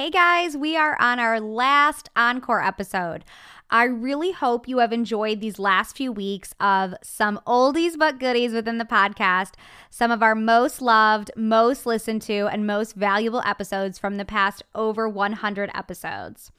Hey guys, we are on our last encore episode. I really hope you have enjoyed these last few weeks of some oldies but goodies within the podcast, some of our most loved, most listened to, and most valuable episodes from the past over 100 episodes.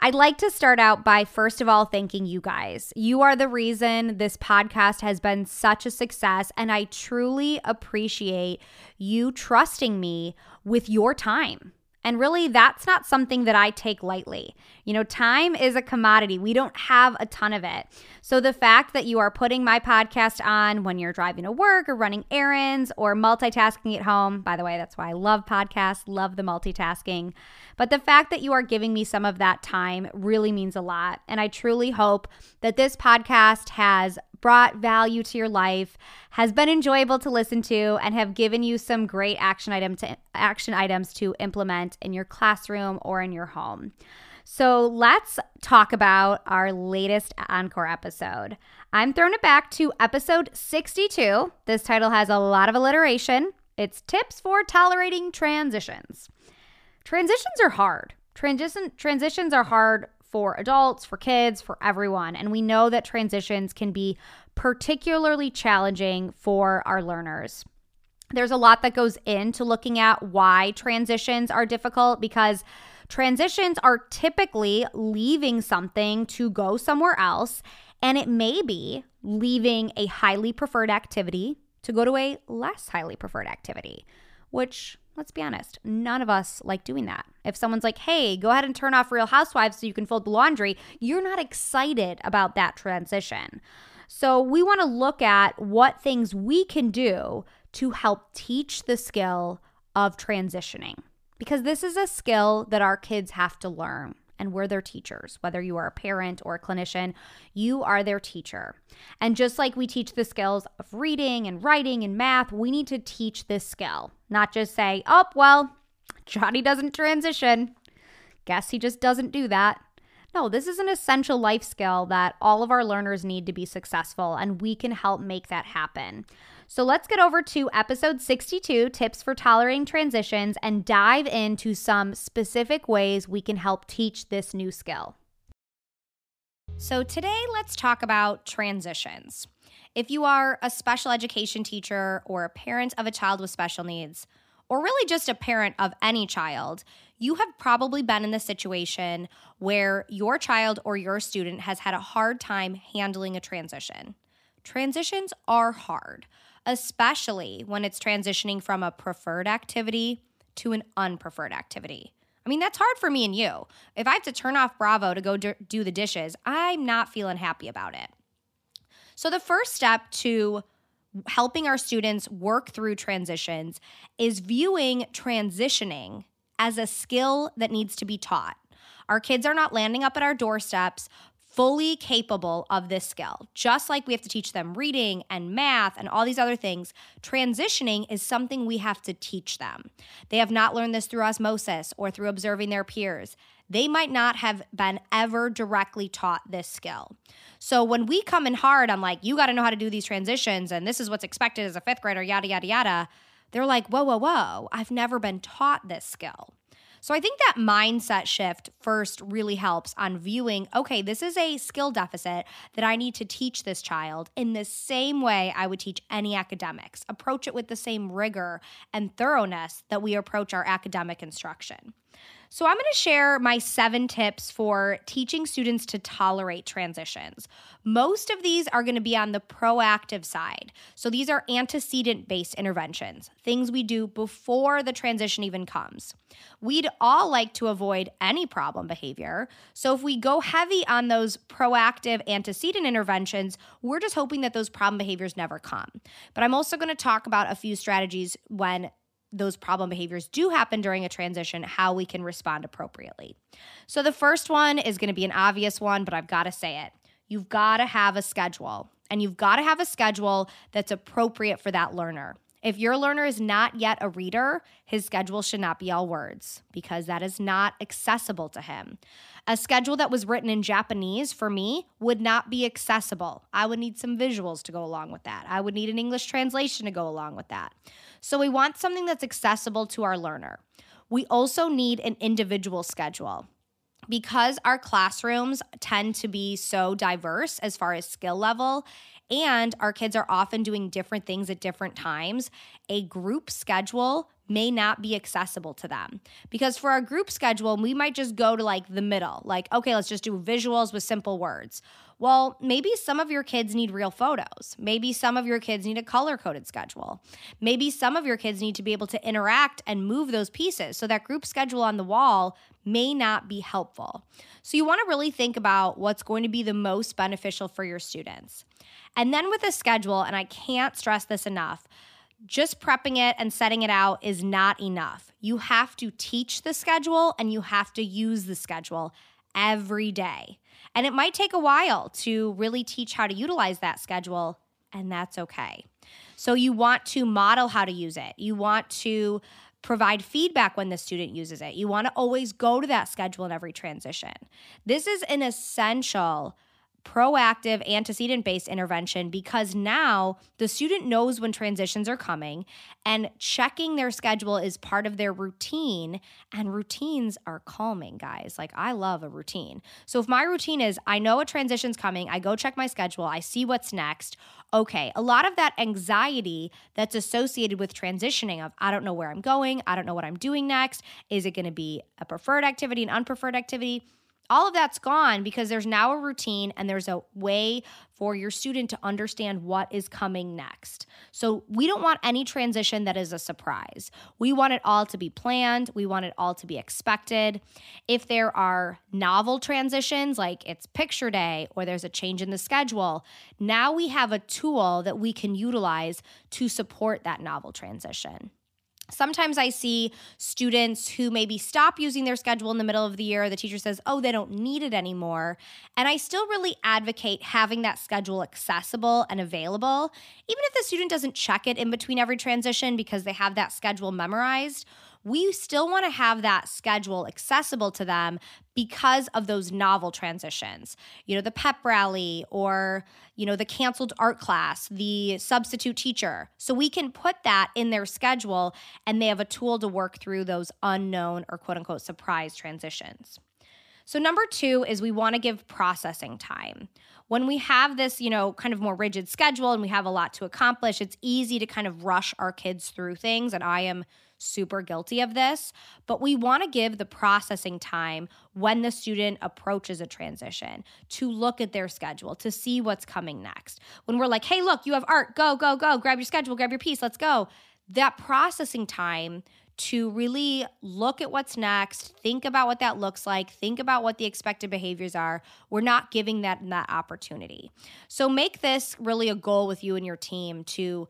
I'd like to start out by first of all thanking you guys. You are the reason this podcast has been such a success, and I truly appreciate you trusting me with your time. And really, that's not something that I take lightly. You know, time is a commodity, we don't have a ton of it. So the fact that you are putting my podcast on when you're driving to work or running errands or multitasking at home, by the way, that's why I love podcasts, love the multitasking. But the fact that you are giving me some of that time really means a lot. And I truly hope that this podcast has brought value to your life, has been enjoyable to listen to, and have given you some great action item to action items to implement in your classroom or in your home. So let's talk about our latest Encore episode. I'm throwing it back to episode 62. This title has a lot of alliteration. It's Tips for Tolerating Transitions. Transitions are hard. Transition, transitions are hard for adults, for kids, for everyone. And we know that transitions can be particularly challenging for our learners. There's a lot that goes into looking at why transitions are difficult because transitions are typically leaving something to go somewhere else. And it may be leaving a highly preferred activity to go to a less highly preferred activity, which let's be honest, none of us like doing that. If someone's like, hey, go ahead and turn off Real Housewives so you can fold the laundry, you're not excited about that transition. So we want to look at what things we can do to help teach the skill of transitioning because this is a skill that our kids have to learn and we're their teachers. Whether you are a parent or a clinician, you are their teacher. And just like we teach the skills of reading and writing and math, we need to teach this skill, not just say, oh, well, Johnny doesn't transition. Guess he just doesn't do that. No, this is an essential life skill that all of our learners need to be successful, and we can help make that happen. So let's get over to episode 62 tips for tolerating transitions and dive into some specific ways we can help teach this new skill. So, today let's talk about transitions. If you are a special education teacher or a parent of a child with special needs, or really just a parent of any child, you have probably been in the situation where your child or your student has had a hard time handling a transition. Transitions are hard, especially when it's transitioning from a preferred activity to an unpreferred activity. I mean, that's hard for me and you. If I have to turn off Bravo to go do the dishes, I'm not feeling happy about it. So, the first step to helping our students work through transitions is viewing transitioning as a skill that needs to be taught. Our kids are not landing up at our doorsteps fully capable of this skill. Just like we have to teach them reading and math and all these other things, transitioning is something we have to teach them. They have not learned this through osmosis or through observing their peers. They might not have been ever directly taught this skill. So when we come in hard on like, you got to know how to do these transitions and this is what's expected as a fifth grader, yada, yada, yada, they're like, whoa, whoa, whoa, I've never been taught this skill. So I think that mindset shift first really helps on viewing okay, this is a skill deficit that I need to teach this child in the same way I would teach any academics. Approach it with the same rigor and thoroughness that we approach our academic instruction. So, I'm going to share my seven tips for teaching students to tolerate transitions. Most of these are going to be on the proactive side. So, these are antecedent based interventions, things we do before the transition even comes. We'd all like to avoid any problem behavior. So, if we go heavy on those proactive antecedent interventions, we're just hoping that those problem behaviors never come. But I'm also going to talk about a few strategies when those problem behaviors do happen during a transition, how we can respond appropriately. So, the first one is going to be an obvious one, but I've got to say it. You've got to have a schedule, and you've got to have a schedule that's appropriate for that learner. If your learner is not yet a reader, his schedule should not be all words because that is not accessible to him. A schedule that was written in Japanese for me would not be accessible. I would need some visuals to go along with that. I would need an English translation to go along with that. So we want something that's accessible to our learner. We also need an individual schedule. Because our classrooms tend to be so diverse as far as skill level, and our kids are often doing different things at different times, a group schedule may not be accessible to them. Because for our group schedule, we might just go to like the middle, like, okay, let's just do visuals with simple words. Well, maybe some of your kids need real photos. Maybe some of your kids need a color coded schedule. Maybe some of your kids need to be able to interact and move those pieces. So that group schedule on the wall may not be helpful. So you want to really think about what's going to be the most beneficial for your students. And then with a schedule, and I can't stress this enough, just prepping it and setting it out is not enough. You have to teach the schedule and you have to use the schedule every day. And it might take a while to really teach how to utilize that schedule, and that's okay. So you want to model how to use it. You want to provide feedback when the student uses it. You want to always go to that schedule in every transition. This is an essential proactive antecedent based intervention because now the student knows when transitions are coming and checking their schedule is part of their routine and routines are calming guys. Like i love a routine. So if my routine is i know a transition's coming i go check my schedule i see what's next okay a lot of that anxiety that's associated with transitioning of i don't know where i'm going i don't know what i'm doing next is it going to be a preferred activity an unpreferred activity all of that's gone because there's now a routine and there's a way for your student to understand what is coming next. So, we don't want any transition that is a surprise. We want it all to be planned, we want it all to be expected. If there are novel transitions, like it's picture day or there's a change in the schedule, now we have a tool that we can utilize to support that novel transition. Sometimes I see students who maybe stop using their schedule in the middle of the year. The teacher says, oh, they don't need it anymore. And I still really advocate having that schedule accessible and available, even if the student doesn't check it in between every transition because they have that schedule memorized we still want to have that schedule accessible to them because of those novel transitions. You know, the pep rally or, you know, the canceled art class, the substitute teacher. So we can put that in their schedule and they have a tool to work through those unknown or quote unquote surprise transitions. So, number two is we want to give processing time. When we have this, you know, kind of more rigid schedule and we have a lot to accomplish, it's easy to kind of rush our kids through things. And I am super guilty of this, but we want to give the processing time when the student approaches a transition to look at their schedule, to see what's coming next. When we're like, hey, look, you have art, go, go, go, grab your schedule, grab your piece, let's go. That processing time to really look at what's next, think about what that looks like, think about what the expected behaviors are. We're not giving that that opportunity. So make this really a goal with you and your team to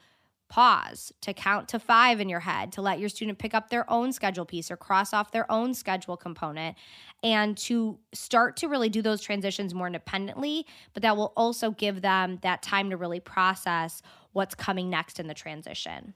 pause, to count to 5 in your head, to let your student pick up their own schedule piece or cross off their own schedule component and to start to really do those transitions more independently, but that will also give them that time to really process what's coming next in the transition.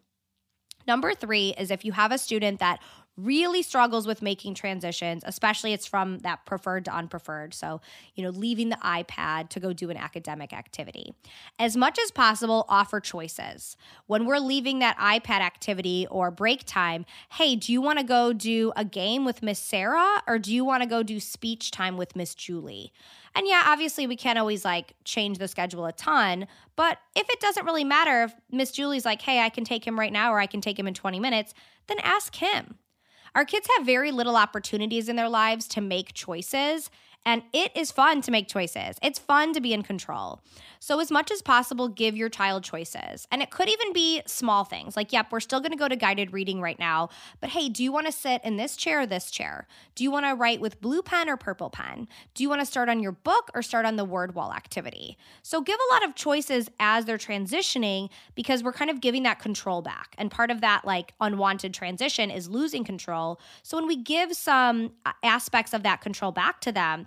Number three is if you have a student that really struggles with making transitions, especially it's from that preferred to unpreferred. So, you know, leaving the iPad to go do an academic activity. As much as possible, offer choices. When we're leaving that iPad activity or break time, hey, do you want to go do a game with Miss Sarah or do you want to go do speech time with Miss Julie? And yeah, obviously we can't always like change the schedule a ton, but if it doesn't really matter if Miss Julie's like, "Hey, I can take him right now or I can take him in 20 minutes," then ask him. Our kids have very little opportunities in their lives to make choices, and it is fun to make choices. It's fun to be in control. So, as much as possible, give your child choices. And it could even be small things like, yep, we're still to go to guided reading right now, but hey, do you want to sit in this chair or this chair? Do you want to write with blue pen or purple pen? Do you want to start on your book or start on the word wall activity? So, give a lot of choices as they're transitioning because we're kind of giving that control back. And part of that, like, unwanted transition is losing control. So, when we give some uh, aspects of that control back to them,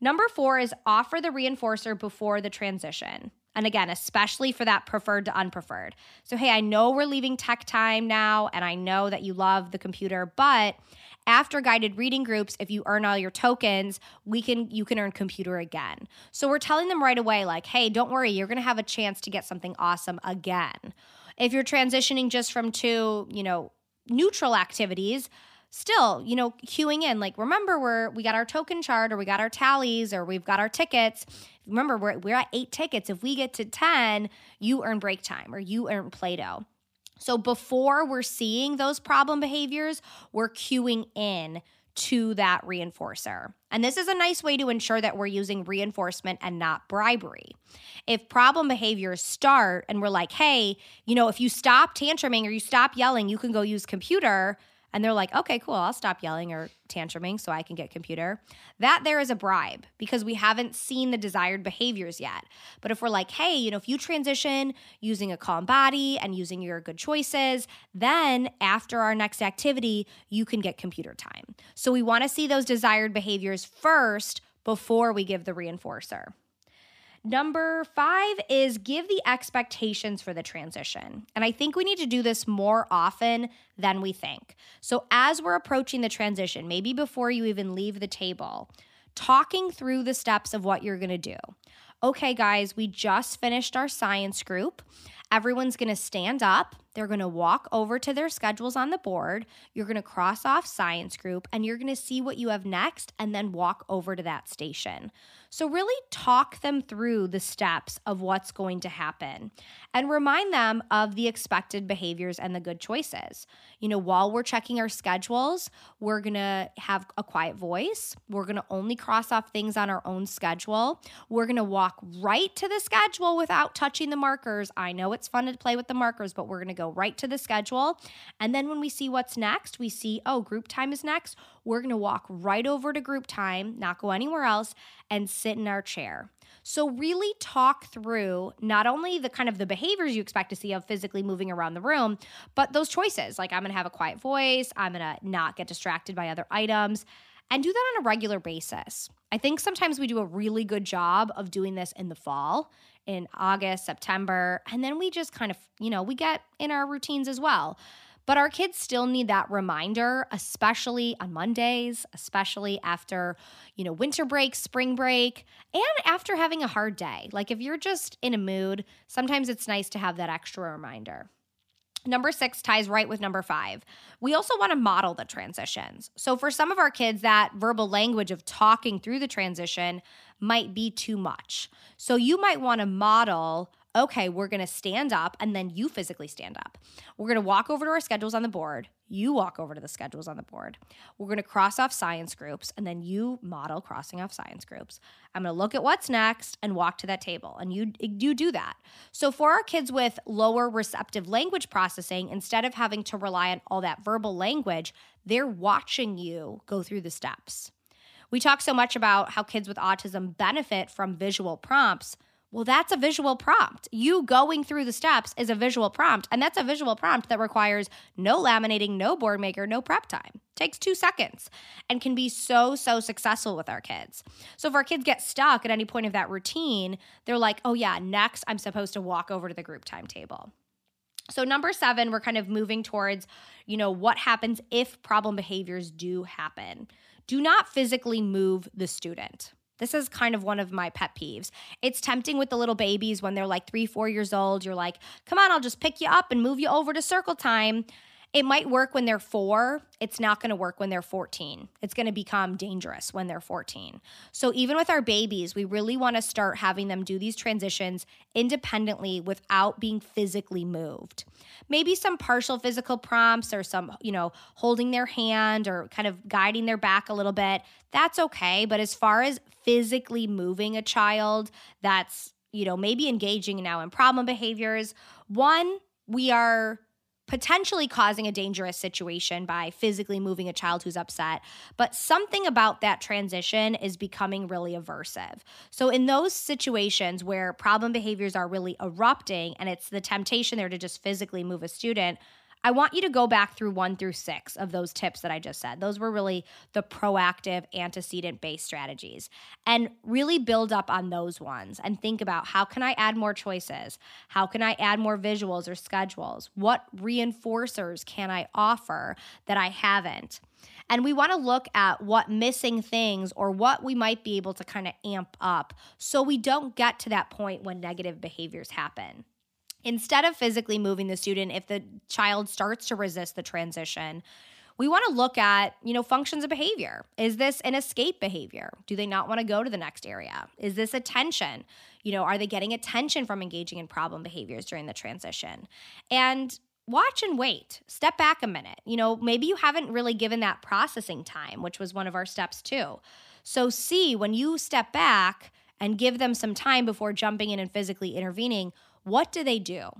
Number four is offer the reinforcer before the transition. And again, especially for that preferred to unpreferred. So, hey, I know we're leaving tech time now, and I know that you love the computer, but after guided reading groups if you earn all your tokens we can you can earn computer again so we're telling them right away like hey don't worry you're going to have a chance to get something awesome again if you're transitioning just from two you know neutral activities still, you know, cueing in. Like, remember, we're we got our token chart, or we got our tallies, or we've got our tickets. Remember, we're we're at eight tickets. If we get to ten, you earn break time, or you earn Play-Doh. So before we're seeing those problem behaviors, we're cueing in to that reinforcer. And this is a nice way to ensure that we're using reinforcement and not bribery. If problem behaviors start and we're like, hey, you know, if you stop tantruming or you stop yelling, you can go use computer and they're like, okay, cool, I'll stop yelling or tantruming so I can get computer. That there is a bribe because we haven't seen the desired behaviors yet. But if we're like, hey, you know, if you transition using a calm body and using your good choices, then after our next activity, you can get computer time. So we want to see those desired behaviors first before we give the reinforcer. Number five is give the expectations for the transition. And I think we need to do this more often than we think. So, as we're approaching the transition, maybe before you even leave the table, talking through the steps of what you're gonna do. Okay, guys, we just finished our science group. Everyone's gonna stand up they're going to walk over to their schedules on the board. You're going to cross off science group and you're going to see what you have next and then walk over to that station. So, really talk them through the steps of what's going to happen and remind them of the expected behaviors and the good choices. You know, while we're checking our schedules, we're going to have a quiet voice. We're going to only cross off things on our own schedule. We're going to walk right to the schedule without touching the markers. I know it's fun to play with the markers, but we're going to go right to the schedule. And then when we see what's next, we see, oh, group time is next. We're going to walk right over to group time, not go anywhere else, and sit in our chair. So really talk through not only the kind of the behaviors you expect to see of physically moving around the room, but those choices. Like I'm going to have a quiet voice, I'm going to not get distracted by other items and do that on a regular basis. I think sometimes we do a really good job of doing this in the fall in August, September, and then we just kind of, you know, we get in our routines as well. But our kids still need that reminder, especially on Mondays, especially after, you know, winter break, spring break, and after having a hard day. Like if you're just in a mood, sometimes it's nice to have that extra reminder. Number six ties right with number five. We also want to model the transitions. So, for some of our kids, that verbal language of talking through the transition might be too much. So, you might want to model okay, we're going to stand up and then you physically stand up. We're going to walk over to our schedules on the board. You walk over to the schedules on the board. We're going to cross off science groups and then you model crossing off science groups. I'm going to look at what's next and walk to that table. And you you do that. So for our kids with lower receptive language processing, instead of having to rely on all that verbal language, they're watching you go through the steps. We talk so much about how kids with autism benefit from visual prompts. Well, that's a visual prompt. You going through the steps is a visual prompt, and that's a visual prompt that requires no laminating, no board maker, no prep time. Takes two seconds and can be so, so successful with our kids. So, if our kids get stuck at any point of that routine, they're like, oh, yeah, next I'm supposed to walk over to the group timetable. So, number seven, we're kind of moving towards, you know, what happens if problem behaviors do happen. Do not physically move the student. This is kind of one of my pet peeves. It's tempting with the little babies when they're like three, four years old. You're like, come on, I'll just pick you up and move you over to circle time. It might work when they're four. It's not going to work when they're 14. It's going to become dangerous when they're 14. So, even with our babies, we really want to start having them do these transitions independently without being physically moved. Maybe some partial physical prompts or some, you know, holding their hand or kind of guiding their back a little bit. That's okay. But as far as physically moving a child, that's, you know, maybe engaging now in problem behaviors, one, we are potentially causing a dangerous situation by physically moving a child who's upset. But something about that transition is becoming really aversive. So, in those situations where problem behaviors are really erupting and it's the temptation there to just physically move a student, I want you to go back through one through six of those tips that I just said. Those were really the proactive antecedent based strategies and really build up on those ones and think about how can I add more choices? How can I add more visuals or schedules? What reinforcers can I offer that I haven't? And we want to look at what missing things or what we might be able to kind of amp up so we don't get to that point when negative behaviors happen. Instead of physically moving the student, if the child starts to resist the transition, we want to look at, you know, functions of behavior. Is this an escape behavior? Do they not want to go to the next area? Is this attention? You know, are they getting attention from engaging in problem behaviors during the transition? And watch and wait. Step back a minute. You know, maybe you haven't really given that processing time, which was one of our steps too. So see when you step back and give them some time before jumping in and physically intervening, what do they do?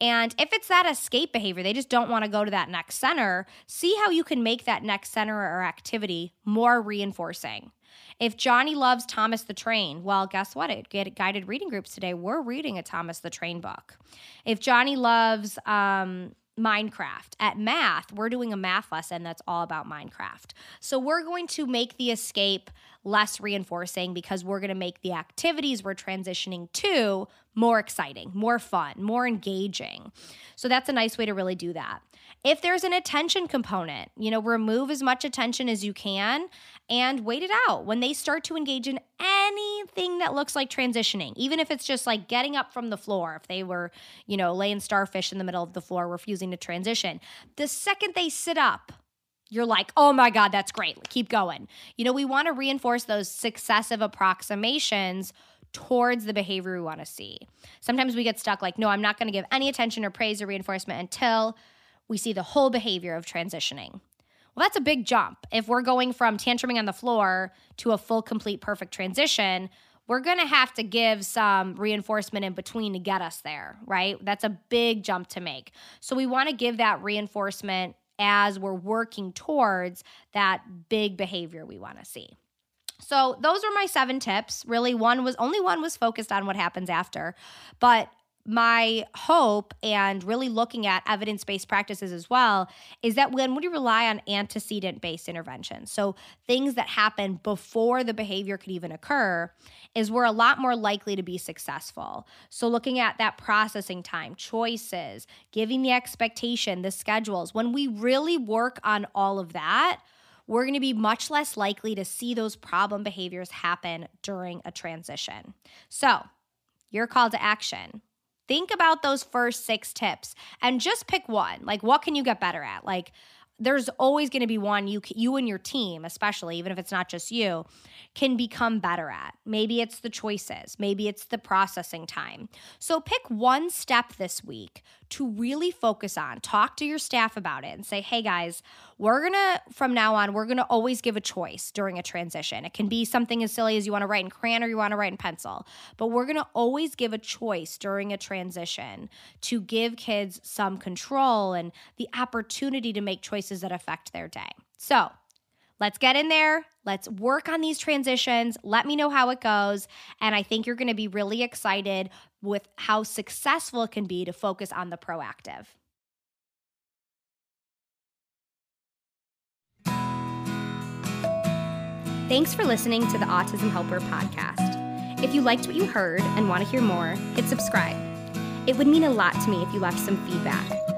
And if it's that escape behavior, they just don't want to go to that next center, see how you can make that next center or activity more reinforcing. If Johnny loves Thomas the Train, well, guess what? At guided reading groups today, we're reading a Thomas the Train book. If Johnny loves um, Minecraft. At math, we're doing a math lesson that's all about Minecraft. So we're going to make the escape less reinforcing because we're going to make the activities we're transitioning to more exciting, more fun, more engaging. So that's a nice way to really do that. If there's an attention component, you know, remove as much attention as you can and wait it out. When they start to engage in anything that looks like transitioning, even if it's just like getting up from the floor, if they were, you know, laying starfish in the middle of the floor, refusing to transition, the second they sit up, you're like, oh my God, that's great. Keep going. You know, we want to reinforce those successive approximations towards the behavior we want to see. Sometimes we get stuck like, no, I'm not going to give any attention or praise or reinforcement until we see the whole behavior of transitioning. Well, that's a big jump. If we're going from tantruming on the floor to a full, complete, perfect transition, we're going to have to give some reinforcement in between to get us there, right? That's a big jump to make. So we want to give that reinforcement as we're working towards that big behavior we want to see. So those are my seven tips. Really, one was only one was focused on what happens after, but my hope and really looking at evidence based practices as well is that when we rely on antecedent based interventions, so things that happen before the behavior could even occur, is we're a lot more likely to be successful. So, looking at that processing time, choices, giving the expectation, the schedules, when we really work on all of that, we're going to be much less likely to see those problem behaviors happen during a transition. So, your call to action Think about those first six tips and just pick one. Like, what can you get better at? Like, there's always going to be one you you and your team especially even if it's not just you can become better at. Maybe it's the choices maybe it's the processing time. So pick one step this week to really focus on talk to your staff about it and say hey guys we're going to from now on we're going to always give a choice during a transition. It can be something as silly as you want to write in crayon or you want to write in pencil but we're going to always give a choice during a transition to give kids some control and the opportunity to make choices choices that affect their day. So let's get in there. Let's work on these transitions. Let me know how it goes. And I think you're going to be really excited with how successful it can be to focus on the proactive. Thanks for listening to the Autism Helper podcast. If you liked what you heard and want to hear more, hit subscribe. It would mean a lot to me if you left some feedback.